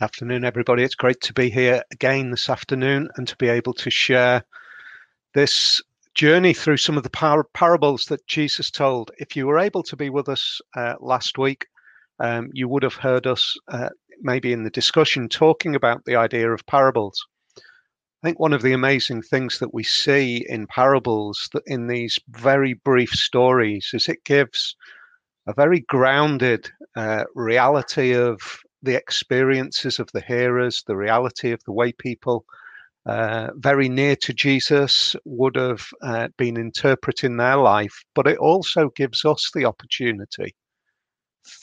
Afternoon, everybody. It's great to be here again this afternoon and to be able to share this journey through some of the par- parables that Jesus told. If you were able to be with us uh, last week, um, you would have heard us uh, maybe in the discussion talking about the idea of parables. I think one of the amazing things that we see in parables, that in these very brief stories, is it gives a very grounded uh, reality of the experiences of the hearers, the reality of the way people uh, very near to Jesus would have uh, been interpreting their life, but it also gives us the opportunity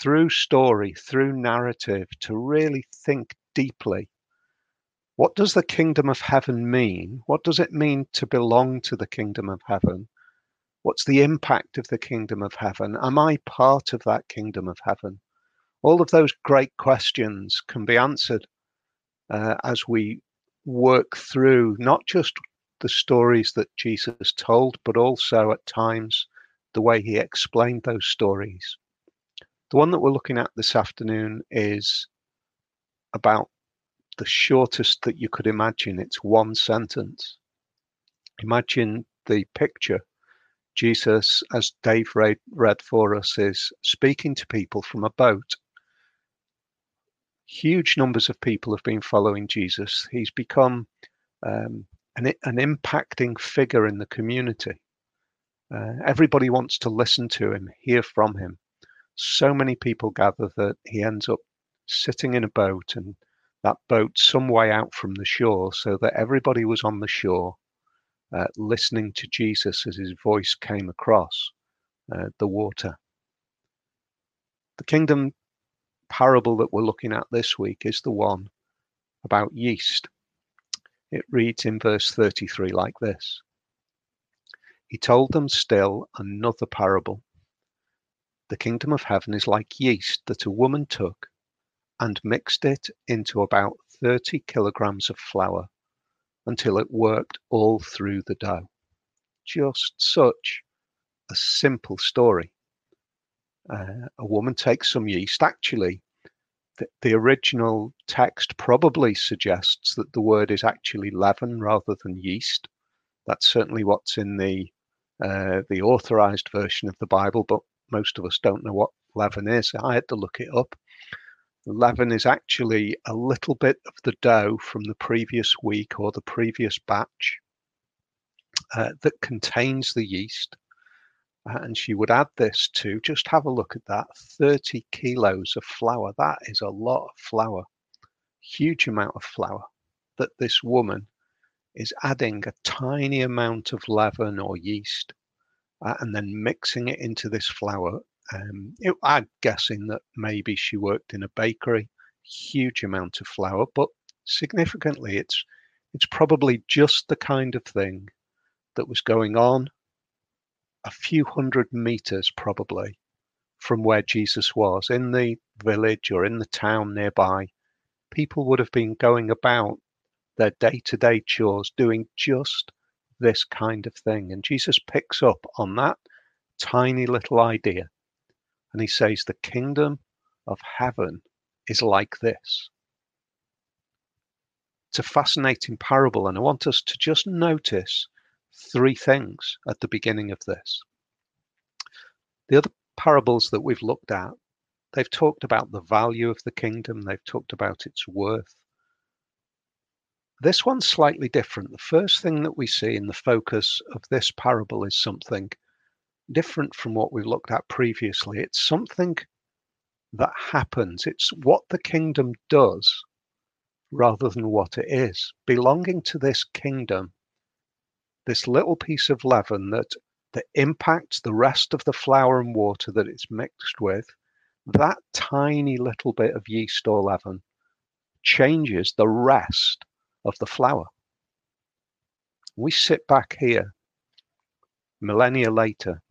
through story, through narrative, to really think deeply. What does the kingdom of heaven mean? What does it mean to belong to the kingdom of heaven? What's the impact of the kingdom of heaven? Am I part of that kingdom of heaven? All of those great questions can be answered uh, as we work through not just the stories that Jesus told, but also at times the way he explained those stories. The one that we're looking at this afternoon is about the shortest that you could imagine. It's one sentence. Imagine the picture. Jesus, as Dave read, read for us, is speaking to people from a boat huge numbers of people have been following Jesus. He's become um, an, an impacting figure in the community. Uh, everybody wants to listen to him, hear from him. So many people gather that he ends up sitting in a boat and that boat some way out from the shore so that everybody was on the shore uh, listening to Jesus as his voice came across uh, the water. The kingdom parable that we're looking at this week is the one about yeast. It reads in verse 33 like this He told them still another parable. The kingdom of heaven is like yeast that a woman took and mixed it into about 30 kilograms of flour until it worked all through the dough. Just such a simple story uh, a woman takes some yeast. Actually, the, the, original text probably suggests that the word is actually leaven rather than yeast. That's certainly what's in the uh, the authorized version of the Bible, but most of us don't know what leaven is. I had to look it up. Leaven is actually a little bit of the dough from the previous week or the previous batch uh, that contains the yeast and she would add this to just have a look at that 30 kilos of flour. That is a lot of flour, huge amount of flour that this woman is adding a tiny amount of leaven or yeast uh, and then mixing it into this flour. Um, it, I'm guessing that maybe she worked in a bakery, huge amount of flour, but significantly, it's it's probably just the kind of thing that was going on a few hundred meters probably from where Jesus was in the village or in the town nearby. People would have been going about their day to day chores doing just this kind of thing. And Jesus picks up on that tiny little idea and he says, The kingdom of heaven is like this. It's a fascinating parable, and I want us to just notice three things at the beginning of this. The other parables that we've looked at, they've talked about the value of the kingdom, they've talked about its worth. This one's slightly different. The first thing that we see in the focus of this parable is something different from what we've looked at previously. It's something that happens, it's what the kingdom does rather than what it is. Belonging to this kingdom this little piece of leaven that that impacts the rest of the flour and water that it's mixed with, that tiny little bit of yeast or leaven changes the rest of the flour. We sit back here millennia later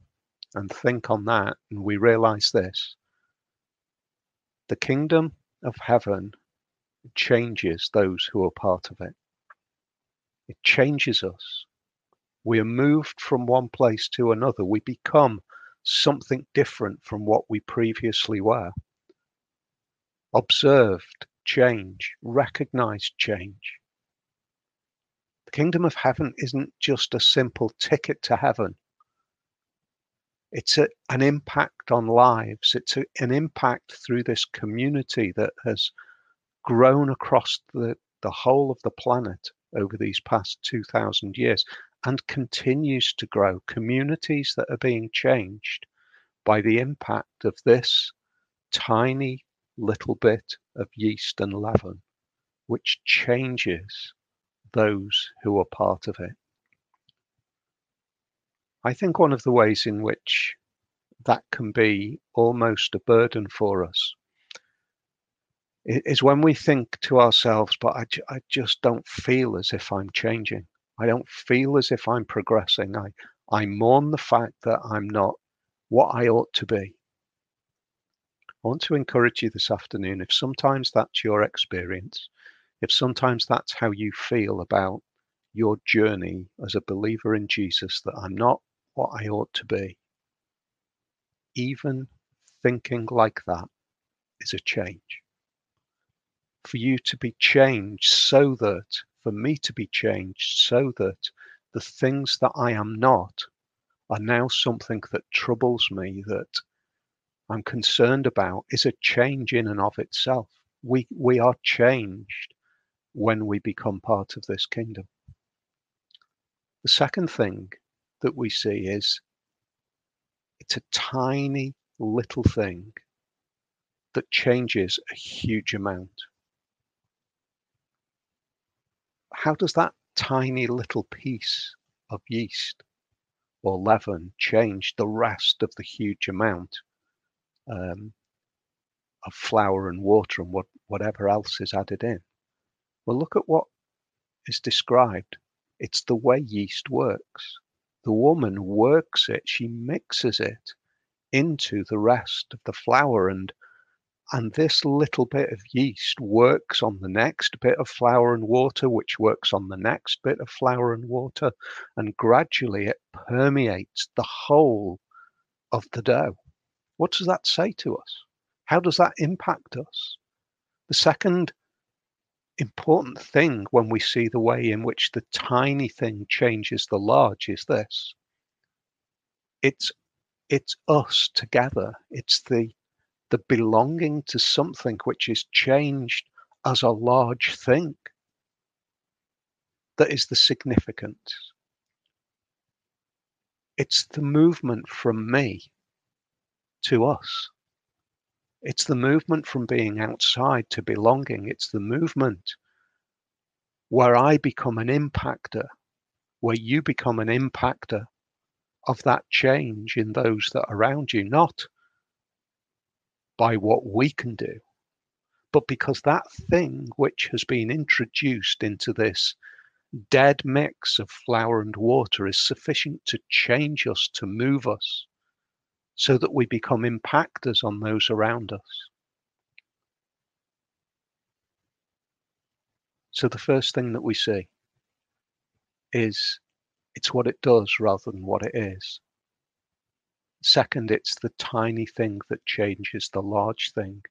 and think on that, and we realize this the kingdom of heaven changes those who are part of it. It changes us. We are moved from one place to another. We become something different from what we previously were. Observed change, recognize change. The kingdom of heaven isn't just a simple ticket to heaven. It's a, an impact on lives. It's a, an impact through this community that has grown across the, the whole of the planet over these past 2,000 years and continues to grow. Communities that are being changed by the impact of this tiny little bit of yeast and leaven, which changes those who are part of it. I think one of the ways in which that can be almost a burden for us is when we think to ourselves, but I, I just don't feel as if I'm changing. I don't feel as if I'm progressing. I, I mourn the fact that I'm not what I ought to be. I want to encourage you this afternoon if sometimes that's your experience, if sometimes that's how you feel about your journey as a believer in Jesus, that I'm not what I ought to be. Even thinking like that is a change. For you to be changed so that, for me to be changed so that the things that I am not are now something that troubles me, that I'm concerned about, is a change in and of itself. We, we are changed when we become part of this kingdom. The second thing that we see is it's a tiny little thing that changes a huge amount. How does that tiny little piece of yeast or leaven change the rest of the huge amount um, of flour and water and what, whatever else is added in? Well, look at what is described. It's the way yeast works the woman works it, she mixes it into the rest of the flour and and this little bit of yeast works on the next bit of flour and water, which works on the next bit of flour and water, and gradually it permeates the whole of the dough. What does that say to us? How does that impact us? The second important thing when we see the way in which the tiny thing changes the large is this it's it's us together it's the the belonging to something which is changed as a large thing that is the significance it's the movement from me to us it's the movement from being outside to belonging. It's the movement where I become an impactor, where you become an impactor of that change in those that are around you, not by what we can do, but because that thing which has been introduced into this dead mix of flour and water is sufficient to change us, to move us, so that we become impactors on those around us. So the first thing that we see is it's what it does rather than what it is. Second, it's the tiny thing that changes the large thing.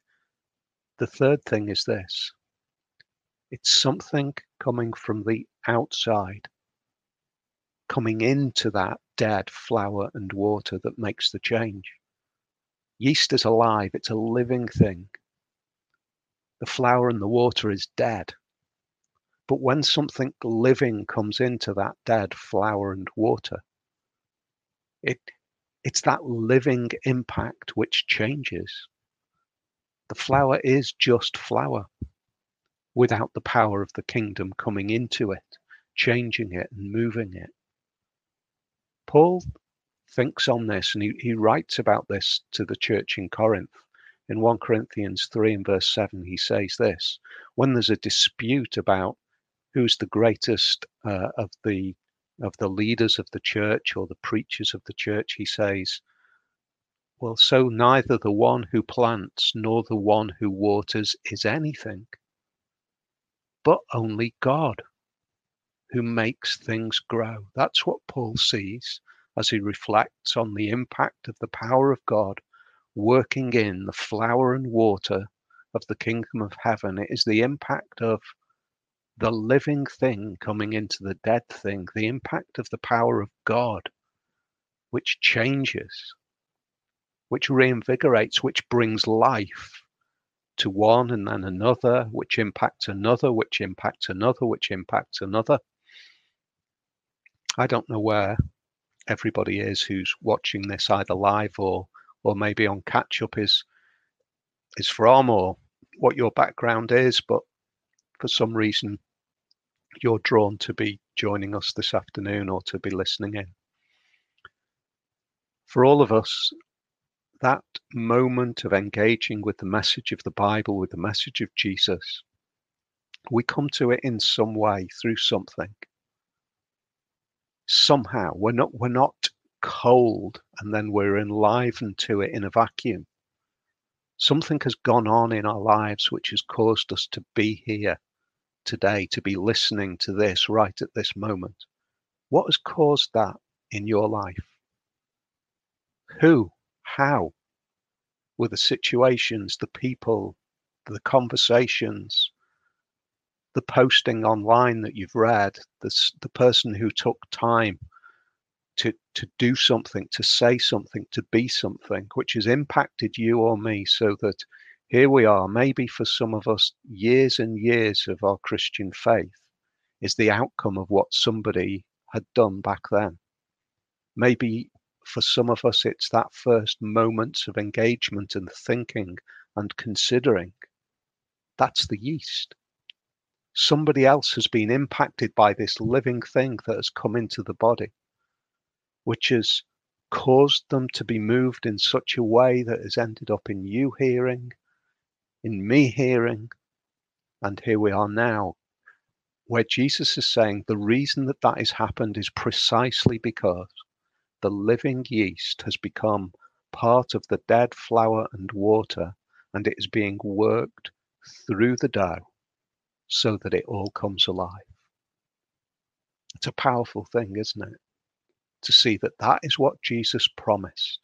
The third thing is this it's something coming from the outside, coming into that dead flour and water that makes the change. Yeast is alive, it's a living thing. The flour and the water is dead. But when something living comes into that dead flour and water, it it's that living impact which changes. The flour is just flour without the power of the kingdom coming into it, changing it and moving it. Paul thinks on this and he, he writes about this to the church in Corinth. In 1 Corinthians 3 and verse 7, he says this when there's a dispute about who's the greatest uh, of the of the leaders of the church or the preachers of the church, he says, Well, so neither the one who plants nor the one who waters is anything, but only God who makes things grow. That's what Paul sees as he reflects on the impact of the power of God working in the flour and water of the kingdom of heaven. It is the impact of the living thing coming into the dead thing, the impact of the power of God, which changes, which reinvigorates, which brings life to one and then another, which impacts another, which impacts another, which impacts another. I don't know where everybody is who's watching this either live or or maybe on catch up is is from or what your background is, but for some reason you're drawn to be joining us this afternoon or to be listening in. For all of us, that moment of engaging with the message of the Bible, with the message of Jesus, we come to it in some way through something. Somehow, we're not we're not cold and then we're enlivened to it in a vacuum. Something has gone on in our lives which has caused us to be here today, to be listening to this right at this moment. What has caused that in your life? Who, how were the situations, the people, the conversations, the posting online that you've read, the, the person who took time to to do something, to say something, to be something, which has impacted you or me, so that here we are. Maybe for some of us, years and years of our Christian faith is the outcome of what somebody had done back then. Maybe for some of us, it's that first moments of engagement and thinking and considering. That's the yeast. Somebody else has been impacted by this living thing that has come into the body which has caused them to be moved in such a way that has ended up in you hearing, in me hearing, and here we are now, where Jesus is saying the reason that that has happened is precisely because the living yeast has become part of the dead flour and water, and it is being worked through the dough so that it all comes alive. It's a powerful thing, isn't it? to see that that is what Jesus promised.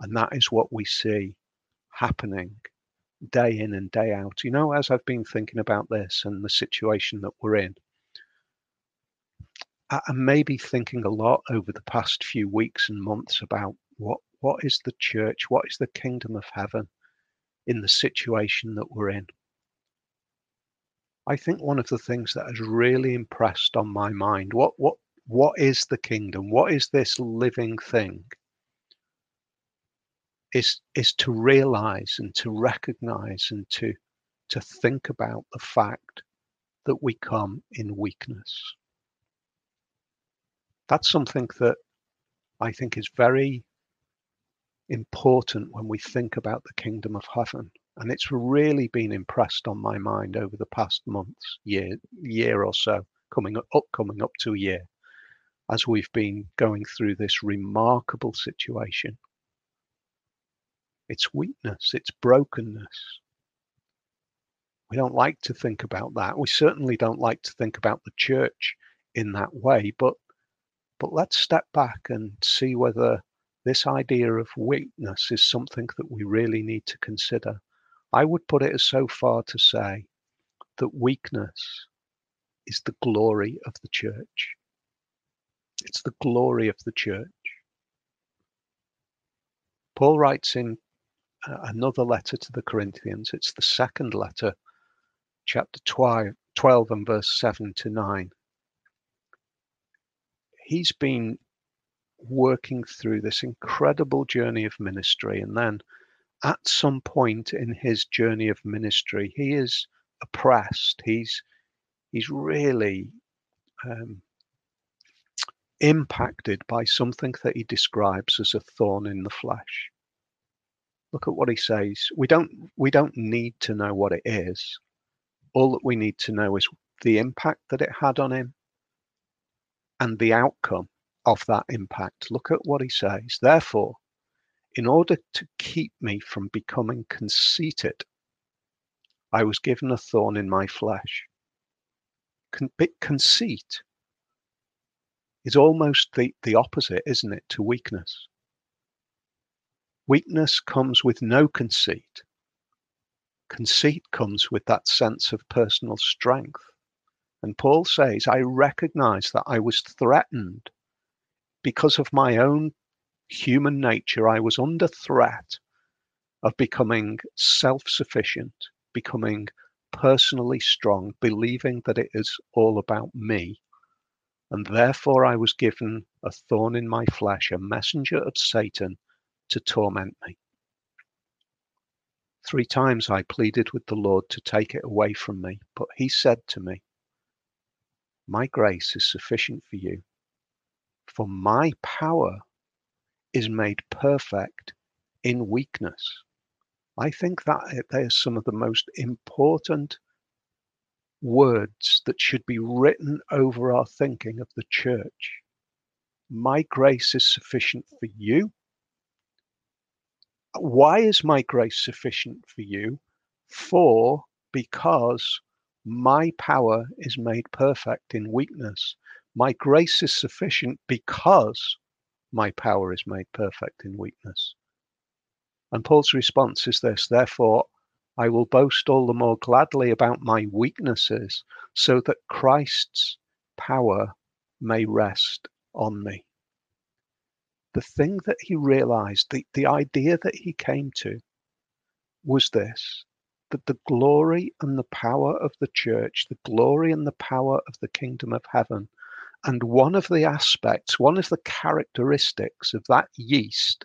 And that is what we see happening day in and day out. You know, as I've been thinking about this and the situation that we're in, I'm maybe thinking a lot over the past few weeks and months about what what is the church, what is the kingdom of heaven in the situation that we're in. I think one of the things that has really impressed on my mind, what what what is the kingdom? What is this living thing? Is is to realize and to recognize and to to think about the fact that we come in weakness. That's something that I think is very important when we think about the kingdom of heaven. And it's really been impressed on my mind over the past months, year, year or so, coming up, coming up to a year as we've been going through this remarkable situation. It's weakness, it's brokenness. We don't like to think about that. We certainly don't like to think about the church in that way, but but let's step back and see whether this idea of weakness is something that we really need to consider. I would put it as so far to say that weakness is the glory of the church. It's the glory of the church. Paul writes in another letter to the Corinthians, it's the second letter, chapter 12, 12 and verse 7 to 9. He's been working through this incredible journey of ministry, and then at some point in his journey of ministry, he is oppressed. He's he's really um, impacted by something that he describes as a thorn in the flesh. Look at what he says. We don't we don't need to know what it is. All that we need to know is the impact that it had on him and the outcome of that impact. Look at what he says. Therefore, in order to keep me from becoming conceited, I was given a thorn in my flesh. Con- conceit is almost the, the opposite, isn't it, to weakness? Weakness comes with no conceit. Conceit comes with that sense of personal strength. And Paul says, I recognize that I was threatened because of my own human nature. I was under threat of becoming self sufficient, becoming personally strong, believing that it is all about me. And therefore, I was given a thorn in my flesh, a messenger of Satan to torment me. Three times I pleaded with the Lord to take it away from me, but he said to me, My grace is sufficient for you, for my power is made perfect in weakness. I think that they are some of the most important words that should be written over our thinking of the church. My grace is sufficient for you. Why is my grace sufficient for you? For because my power is made perfect in weakness. My grace is sufficient because my power is made perfect in weakness. And Paul's response is this Therefore, I will boast all the more gladly about my weaknesses, so that Christ's power may rest on me. The thing that he realized, the, the idea that he came to, was this that the glory and the power of the church, the glory and the power of the kingdom of heaven, and one of the aspects, one of the characteristics of that yeast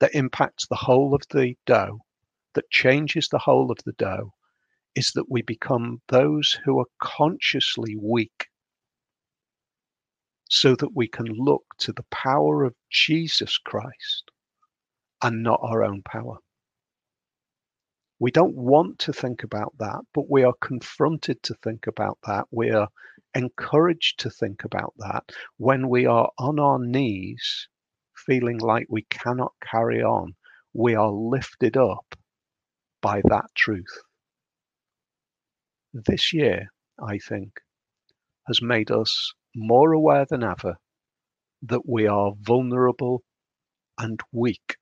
that impacts the whole of the dough, that changes the whole of the dough, is that we become those who are consciously weak so that we can look to the power of Jesus Christ and not our own power. We don't want to think about that, but we are confronted to think about that. We are encouraged to think about that when we are on our knees feeling like we cannot carry on, we are lifted up by that truth. This year, I think, has made us more aware than ever that we are vulnerable and weak.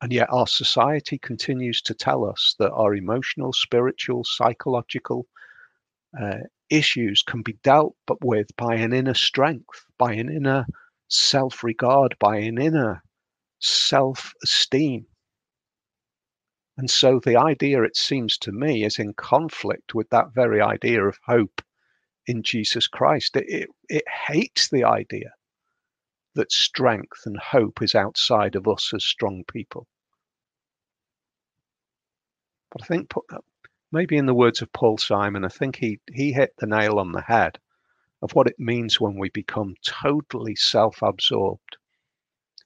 And yet, our society continues to tell us that our emotional, spiritual, psychological uh, issues can be dealt with by an inner strength, by an inner self regard, by an inner self esteem. And so the idea, it seems to me, is in conflict with that very idea of hope in Jesus Christ. It, it, it hates the idea that strength and hope is outside of us as strong people. But I think maybe in the words of Paul Simon, I think he, he hit the nail on the head of what it means when we become totally self absorbed.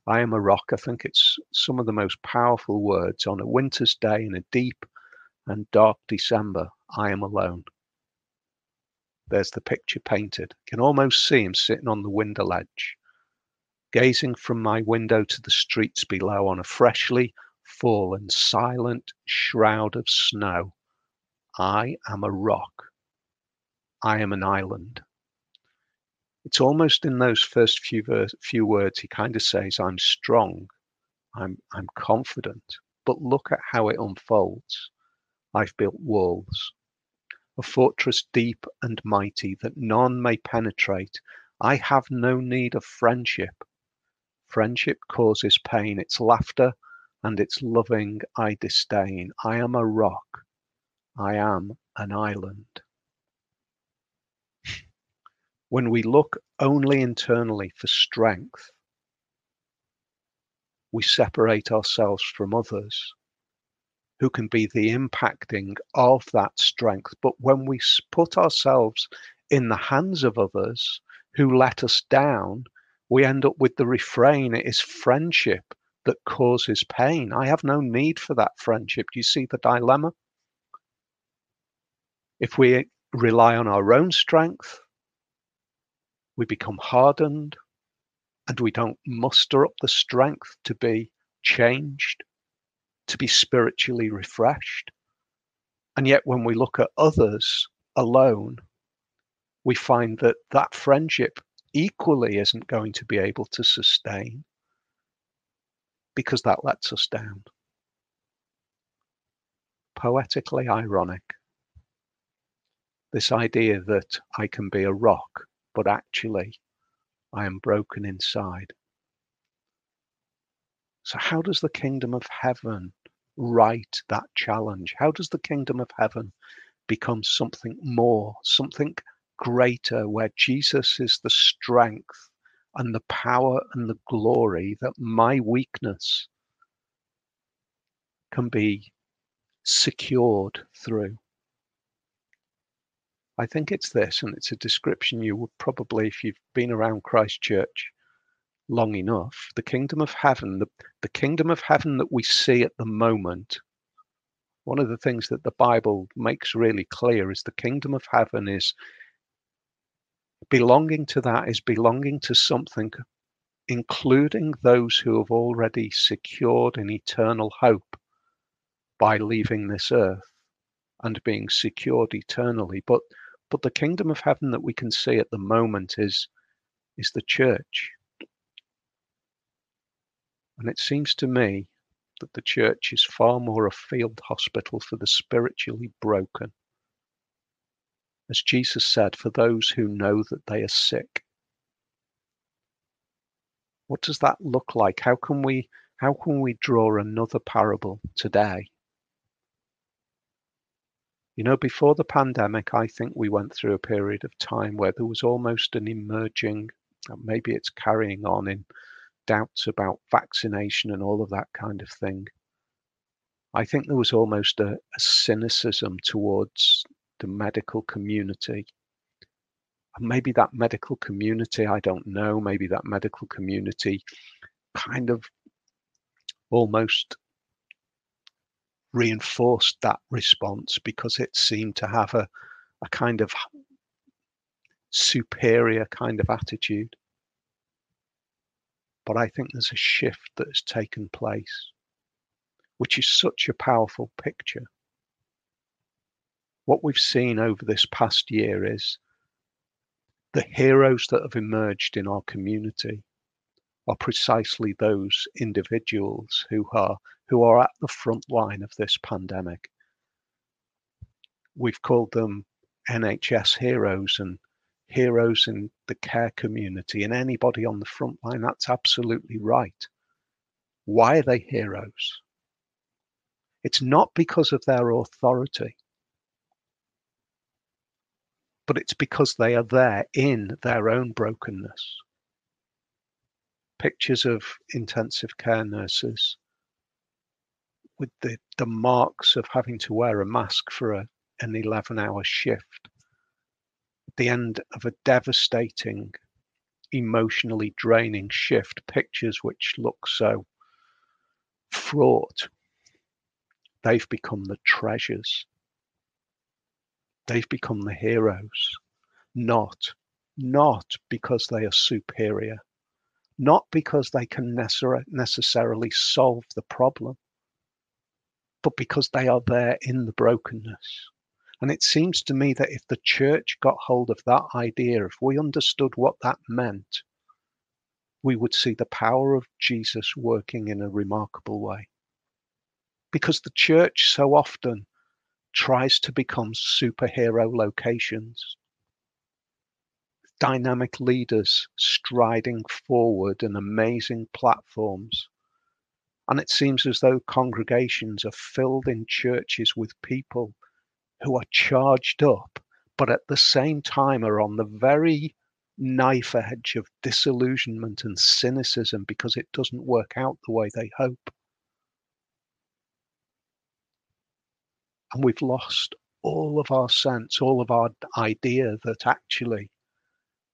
I am a rock. I think it's some of the most powerful words on a winter's day in a deep and dark December. I am alone. There's the picture painted. Can almost see him sitting on the window ledge, gazing from my window to the streets below on a freshly fallen, silent shroud of snow. I am a rock. I am an island it's almost in those first few verse, few words he kind of says i'm strong i'm i'm confident but look at how it unfolds i've built walls a fortress deep and mighty that none may penetrate. I have no need of friendship. Friendship causes pain. Its laughter and its loving i disdain. I am a rock. I am an island. When we look only internally for strength, we separate ourselves from others who can be the impacting of that strength. But when we put ourselves in the hands of others who let us down, we end up with the refrain it is friendship that causes pain. I have no need for that friendship. Do you see the dilemma? If we rely on our own strength, we become hardened and we don't muster up the strength to be changed, to be spiritually refreshed. And yet, when we look at others alone, we find that that friendship equally isn't going to be able to sustain because that lets us down. poetically ironic. This idea that I can be a rock, but actually I am broken inside. So, how does the kingdom of heaven right that challenge? How does the kingdom of heaven become something more, something greater, where Jesus is the strength and the power and the glory that my weakness can be secured through? I think it's this, and it's a description you would probably, if you've been around Christchurch long enough, the kingdom of heaven, the, the kingdom of heaven that we see at the moment, one of the things that the Bible makes really clear is the kingdom of heaven is belonging to that is belonging to something, including those who have already secured an eternal hope by leaving this earth and being secured eternally. But but the kingdom of heaven that we can see at the moment is is the church. And it seems to me that the church is far more a field hospital for the spiritually broken. As Jesus said, for those who know that they are sick. What does that look like? How can we how can we draw another parable today you know, before the pandemic, I think we went through a period of time where there was almost an emerging, uh, maybe it's carrying on in doubts about vaccination and all of that kind of thing. I think there was almost a, a cynicism towards the medical community. And maybe that medical community, I don't know, maybe that medical community kind of almost reinforced that response because it seemed to have a, a kind of superior kind of attitude. But I think there's a shift that has taken place, which is such a powerful picture. What we've seen over this past year is the heroes that have emerged in our community are precisely those individuals who are who are at the front line of this pandemic. We've called them NHS heroes and heroes in the care community and anybody on the front line. That's absolutely right. Why are they heroes? It's not because of their authority, but it's because they are there in their own brokenness. Pictures of intensive care nurses with the, the marks of having to wear a mask for a, an 11 hour shift, the end of a devastating, emotionally draining shift, pictures which look so fraught, they've become the treasures. They've become the heroes, not, not because they are superior, not because they can necessarily solve the problem, but because they are there in the brokenness. And it seems to me that if the church got hold of that idea, if we understood what that meant, we would see the power of Jesus working in a remarkable way. Because the church so often tries to become superhero locations, dynamic leaders striding forward and amazing platforms and it seems as though congregations are filled in churches with people who are charged up, but at the same time are on the very knife edge of disillusionment and cynicism because it doesn't work out the way they hope. And we've lost all of our sense, all of our idea that actually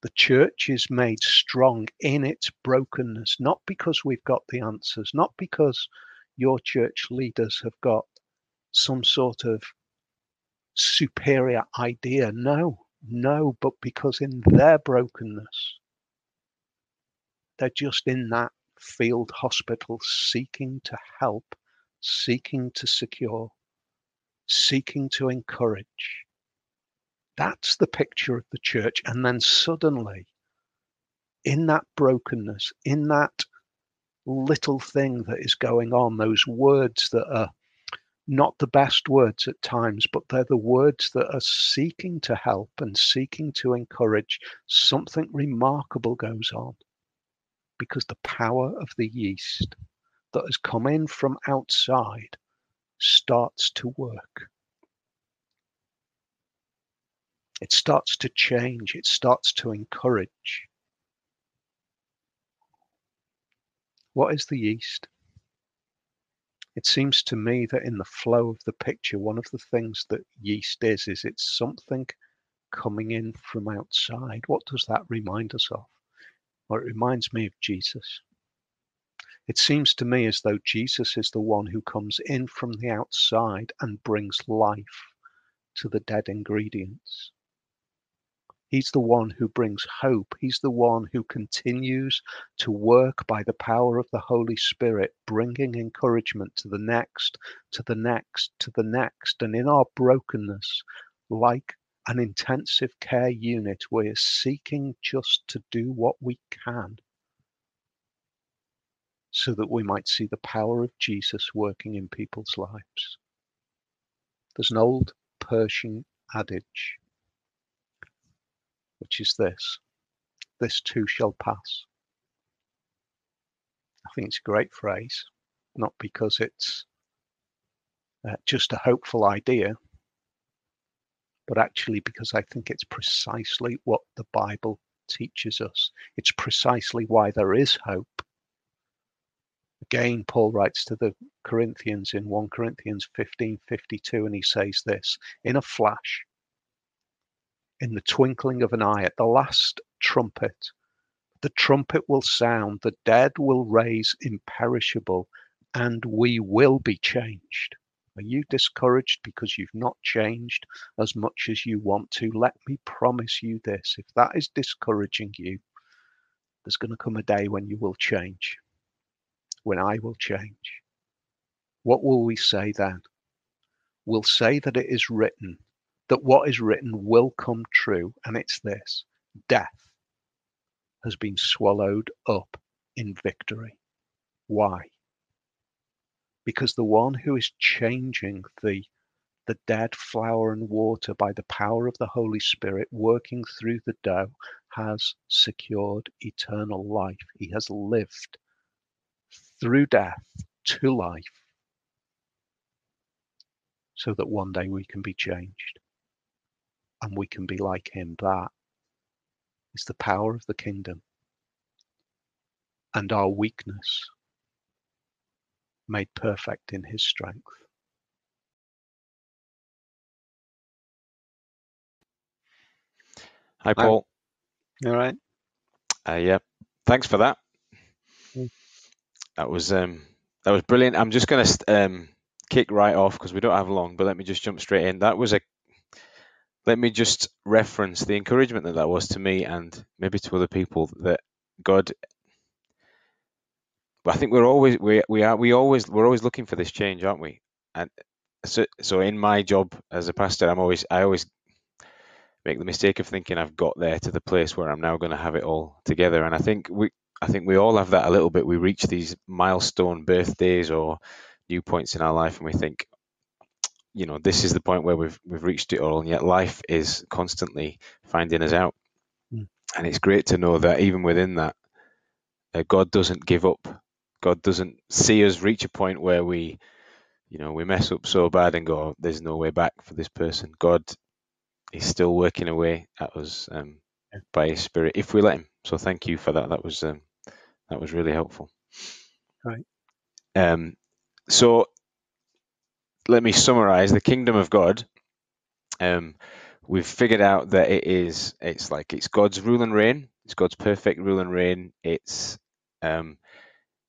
the church is made strong in its brokenness, not because we've got the answers, not because your church leaders have got some sort of superior idea. No, no, but because in their brokenness, they're just in that field hospital seeking to help, seeking to secure, seeking to encourage, that's the picture of the church. And then suddenly, in that brokenness, in that little thing that is going on, those words that are not the best words at times, but they're the words that are seeking to help and seeking to encourage, something remarkable goes on because the power of the yeast that has come in from outside starts to work. It starts to change, it starts to encourage. What is the yeast? It seems to me that in the flow of the picture, one of the things that yeast is, is it's something coming in from outside. What does that remind us of? Well, it reminds me of Jesus. It seems to me as though Jesus is the one who comes in from the outside and brings life to the dead ingredients. He's the one who brings hope. He's the one who continues to work by the power of the Holy Spirit, bringing encouragement to the next, to the next, to the next. And in our brokenness, like an intensive care unit, we're seeking just to do what we can so that we might see the power of Jesus working in people's lives. There's an old Persian adage which is this this too shall pass. I think it's a great phrase, not because it's uh, just a hopeful idea, but actually because I think it's precisely what the Bible teaches us. It's precisely why there is hope. Again, Paul writes to the Corinthians in 1 Corinthians 15 52, and he says this In a flash, in the twinkling of an eye, at the last trumpet. The trumpet will sound, the dead will raise imperishable, and we will be changed. Are you discouraged because you've not changed as much as you want to? Let me promise you this if that is discouraging you, there's going to come a day when you will change, when I will change. What will we say then? We'll say that it is written, that what is written will come true, and it's this death has been swallowed up in victory. Why? Because the one who is changing the the dead flour and water by the power of the Holy Spirit working through the dough has secured eternal life. He has lived through death to life so that one day we can be changed and we can be like him. That is the power of the kingdom and our weakness made perfect in his strength. Hi, Paul. All right. Uh, yeah, thanks for that. Mm. That was um, that was brilliant. I'm just going to um, kick right off because we don't have long, but let me just jump straight in. That was a let me just reference the encouragement that that was to me and maybe to other people that God I think we're always we we are we always we're always looking for this change, aren't we? And so so in my job as a pastor, I'm always I always make the mistake of thinking I've got there to the place where I'm now going to have it all together. And I think we I think we all have that a little bit. We reach these milestone birthdays or new points in our life, and we think, you know this is the point where we've we've reached it all and yet life is constantly finding us out. Mm. and it's great to know that even within that uh, god doesn't give up. God doesn't see us reach a point where we you know we mess up so bad and go there's no way back for this person. God is still working away at us um, yeah. by his spirit if we let him. So thank you for that. That was um, that was really helpful. Right. Um so let me summarize the kingdom of God. Um, we've figured out that it is it's like it's God's rule and reign. It's God's perfect rule and reign. It's um,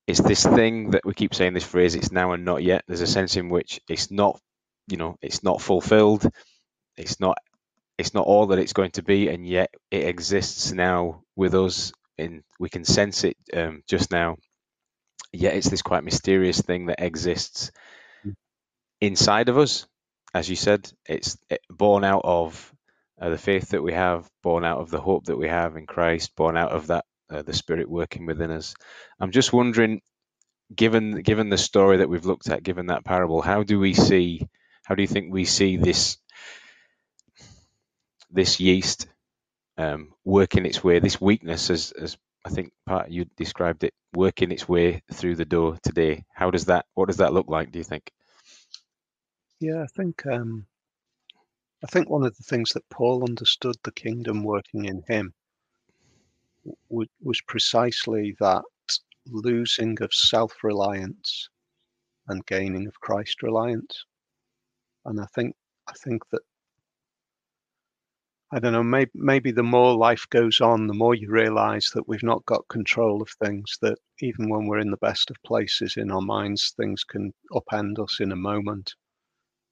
it's this thing that we keep saying this phrase. It's now and not yet. There's a sense in which it's not, you know, it's not fulfilled. It's not it's not all that it's going to be, and yet it exists now with us, and we can sense it um, just now. Yet it's this quite mysterious thing that exists inside of us. As you said, it's born out of uh, the faith that we have, born out of the hope that we have in Christ, born out of that uh, the Spirit working within us. I'm just wondering, given given the story that we've looked at, given that parable, how do we see? How do you think we see this this yeast um, working its way, this weakness, as as I think part you described it, working its way through the door today? How does that? What does that look like? Do you think? Yeah, I think um, I think one of the things that Paul understood the kingdom working in him w- was precisely that losing of self-reliance and gaining of Christ reliance. And I think I think that I don't know, maybe, maybe the more life goes on, the more you realize that we've not got control of things, that even when we're in the best of places in our minds, things can upend us in a moment.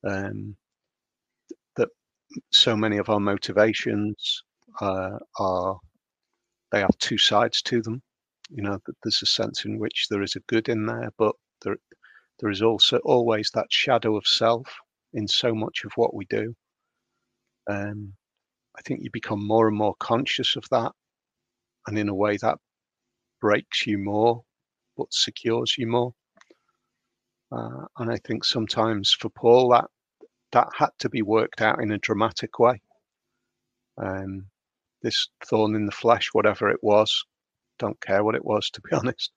Um, that so many of our motivations uh, are, they have two sides to them. You know, that there's a sense in which there is a good in there, but there, there is also always that shadow of self in so much of what we do. Um, I think you become more and more conscious of that. And in a way, that breaks you more, but secures you more. Uh, and I think sometimes for Paul, that that had to be worked out in a dramatic way. Um, this thorn in the flesh, whatever it was, don't care what it was, to be honest.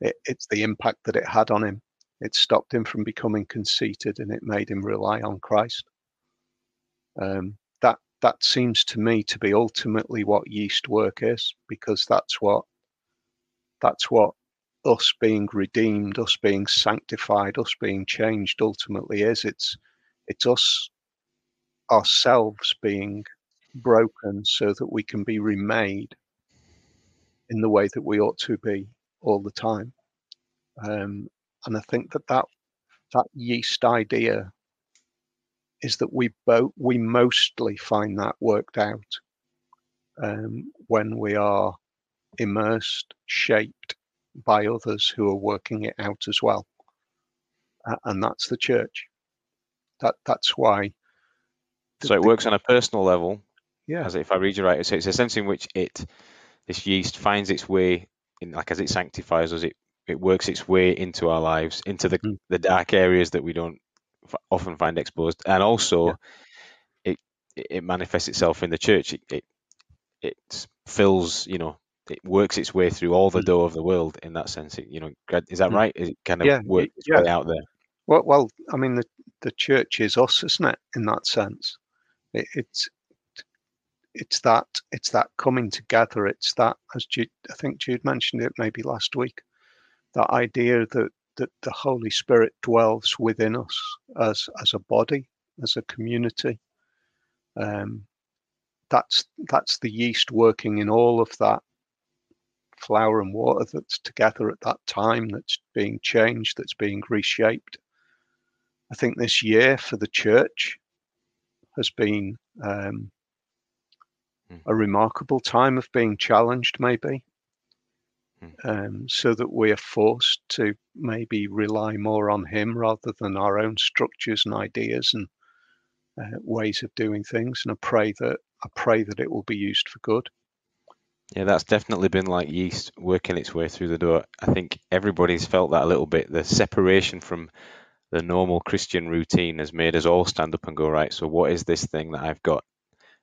It, it's the impact that it had on him. It stopped him from becoming conceited and it made him rely on Christ. Um, that seems to me to be ultimately what yeast work is because that's what that's what us being redeemed us being sanctified us being changed ultimately is it's it's us ourselves being broken so that we can be remade in the way that we ought to be all the time. Um, and i think that that that yeast idea is that we both we mostly find that worked out um, when we are immersed, shaped by others who are working it out as well, uh, and that's the church. That that's why. So it works on a personal level. Yeah. As if I read you right, so it's a sense in which it, this yeast finds its way in, like as it sanctifies us, it it works its way into our lives, into the mm. the dark areas that we don't often find exposed, and also yeah. it it manifests itself in the church. It, it it fills, you know, it works its way through all the mm. door of the world in that sense. It, you know, is that mm. right? Is it kind of yeah, works its yeah. way out there? Well, well, I mean, the the church is us, isn't it? In that sense, it, it's it's that it's that coming together. It's that, as Jude, I think Jude mentioned it maybe last week, that idea that that the Holy Spirit dwells within us as as a body, as a community. Um, that's that's the yeast working in all of that flour and water that's together at that time, that's being changed, that's being reshaped. I think this year for the church has been um, hmm. a remarkable time of being challenged, maybe, Hmm. um, so that we are forced to maybe rely more on him rather than our own structures and ideas and uh, ways of doing things. And I pray that I pray that it will be used for good. Yeah, that's definitely been like yeast working its way through the door. I think everybody's felt that a little bit. The separation from the normal Christian routine has made us all stand up and go, right, so what is this thing that I've got?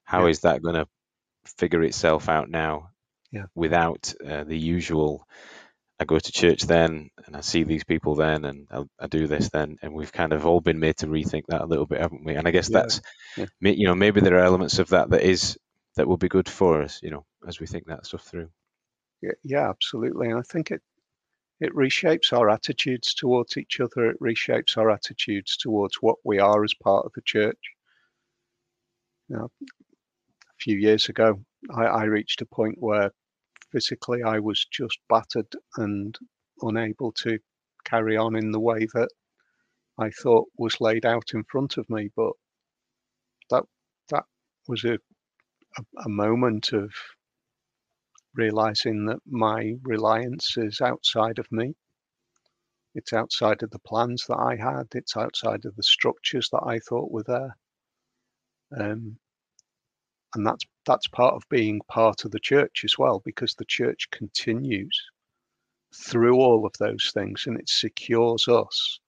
How yeah. is that going to figure itself out now? yeah. without uh, the usual. I go to church then, and I see these people then, and I, I, do this then, and we've kind of all been made to rethink that a little bit, haven't we? And I guess yeah. that's, you know, maybe there are elements of that that is that will be good for us, you know, as we think that stuff through. Yeah, yeah, absolutely. And I think it it reshapes our attitudes towards each other. It reshapes our attitudes towards what we are as part of the church. Know, a few years ago, I, I reached a point where physically I was just battered and unable to carry on in the way that I thought was laid out in front of me. But that that was a a, a moment of realizing that my reliance is outside of me. It's outside of the plans that I had. It's outside of the structures that I thought were there. Um, and that's that's part of being part of the church as well because the church continues through all of those things and it secures us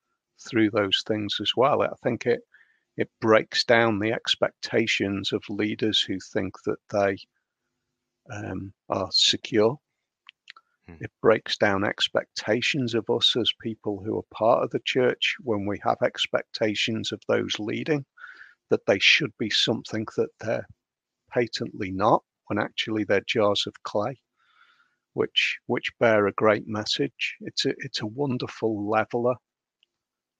through those things as well. I think it it breaks down the expectations of leaders who think that they um, are secure. Hmm. It breaks down expectations of us as people who are part of the church when we have expectations of those leading that they should be something that they're patently not when actually they're jars of clay which which bear a great message it's a it's a wonderful leveler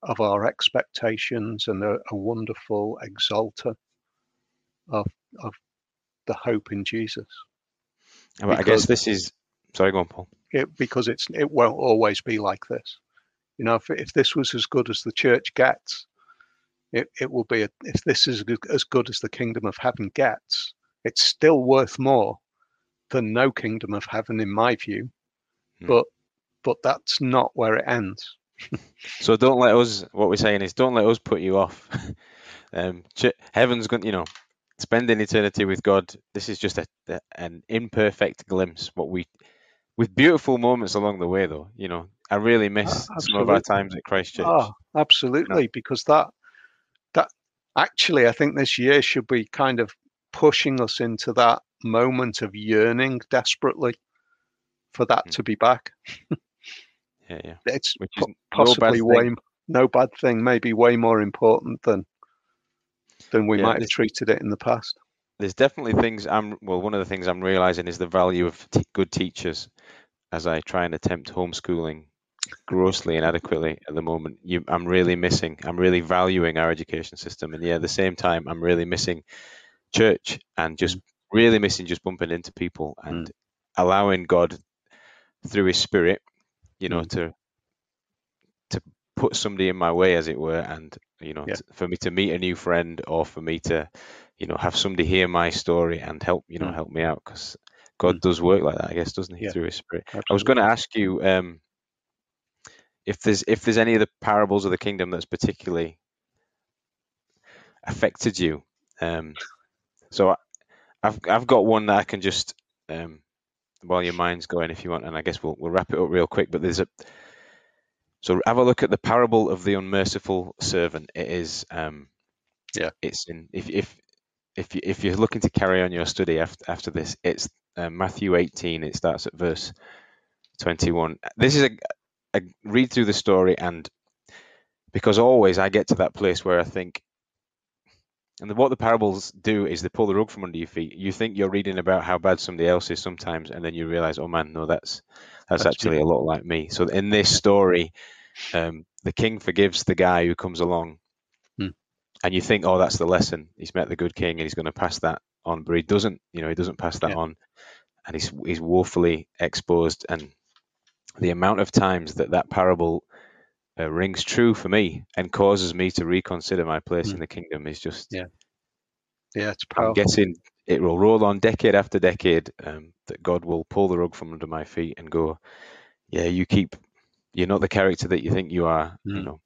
of our expectations and a, a wonderful exalter of of the hope in Jesus. I guess this is sorry, go on, Paul. It, because it's it won't always be like this. You know, if if this was as good as the church gets, it, it will be a, if this is as good as the kingdom of heaven gets, it's still worth more than no kingdom of heaven in my view. Hmm. But but that's not where it ends so don't let us. What we're saying is, don't let us put you off. um, heaven's going. You know, spending eternity with God. This is just a, a, an imperfect glimpse. What we, with beautiful moments along the way, though. You know, I really miss uh, some of our times at Christchurch. Oh, absolutely, you know? because that that actually, I think this year should be kind of pushing us into that moment of yearning desperately for that mm. to be back. yeah, yeah. It's Which is possibly no way no bad thing, maybe way more important than than we yeah, might have treated it in the past. There's definitely things I'm well. One of the things I'm realizing is the value of t- good teachers as I try and attempt homeschooling grossly inadequately at the moment. You, I'm really missing. I'm really valuing our education system, and yeah, at the same time, I'm really missing church and just mm. really missing just bumping into people and mm. allowing God through His Spirit you know, mm. to to put somebody in my way, as it were, and you know, yeah. t- for me to meet a new friend or for me to, you know, have somebody hear my story and help, you know, mm. help me out because God mm. does work like that, I guess, doesn't He, yeah. through His Spirit. Absolutely. I was going to ask you um, if there's if there's any of the parables of the kingdom that's particularly affected you. Um, so I, I've I've got one that I can just um, while your mind's going, if you want, and I guess we'll we'll wrap it up real quick. But there's a so have a look at the parable of the unmerciful servant. It is um, yeah, it's in if if if you, if you're looking to carry on your study after after this, it's uh, Matthew 18. It starts at verse 21. This is a, a read through the story and because always I get to that place where I think and what the parables do is they pull the rug from under your feet. You think you're reading about how bad somebody else is sometimes, and then you realize, oh man, no, that's that's, that's actually true. a lot like me. So in this story, um, the king forgives the guy who comes along, hmm. and you think, oh, that's the lesson. He's met the good king, and he's going to pass that on, but he doesn't. You know, he doesn't pass that yeah. on, and he's he's woefully exposed. And the amount of times that that parable uh, rings true for me and causes me to reconsider my place mm. in the kingdom is just yeah yeah it's powerful. I'm guessing it will roll on decade after decade um, that God will pull the rug from under my feet and go yeah you keep you're not the character that you think you are mm. you know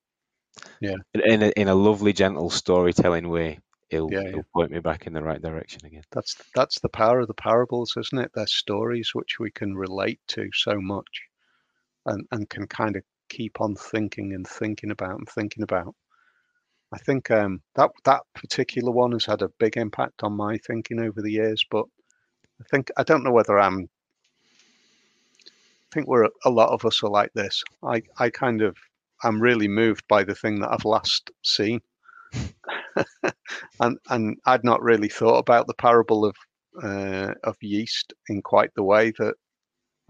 yeah in a, in a lovely gentle storytelling way it'll, yeah, it'll point me back in the right direction again that's that's the power of the parables isn't it they're stories which we can relate to so much and and can kind of keep on thinking and thinking about and thinking about. I think um, that that particular one has had a big impact on my thinking over the years. But I think I don't know whether I'm. I think we're a lot of us are like this. I I kind of I'm really moved by the thing that I've last seen, and and I'd not really thought about the parable of uh, of yeast in quite the way that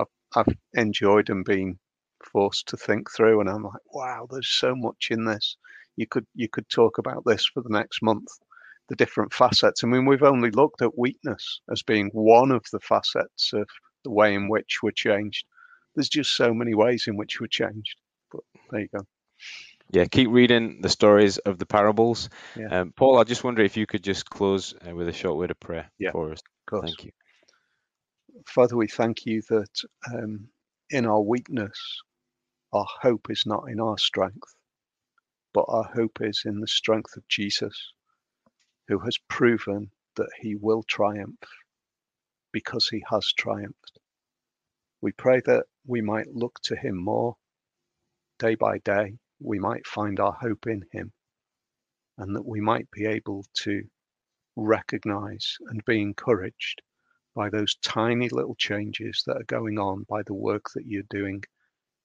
I've, I've enjoyed and been forced to think through and i'm like wow there's so much in this. You could you could talk about this for the next month the different facets. I mean we've only looked at weakness as being one of the facets of the way in which we're changed. There's just so many ways in which we're changed but there you go. Yeah keep reading the stories of the parables. Yeah. um, paul i just wonder if you could just close uh, with a short word of prayer yeah, for us. thank you. Father we thank you that um, in our weakness our hope is not in our strength, but our hope is in the strength of Jesus, who has proven that he will triumph because he has triumphed. We pray that we might look to him more day by day. We might find our hope in him and that we might be able to recognize and be encouraged by those tiny little changes that are going on by the work that you're doing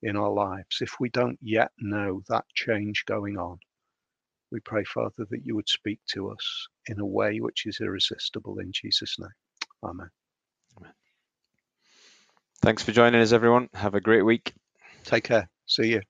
in our lives. If we don't yet know that change going on, we pray, Father, that you would speak to us in a way which is irresistible in Jesus' name. Amen. Amen. Thanks for joining us, everyone. Have a great week. Take care. See you.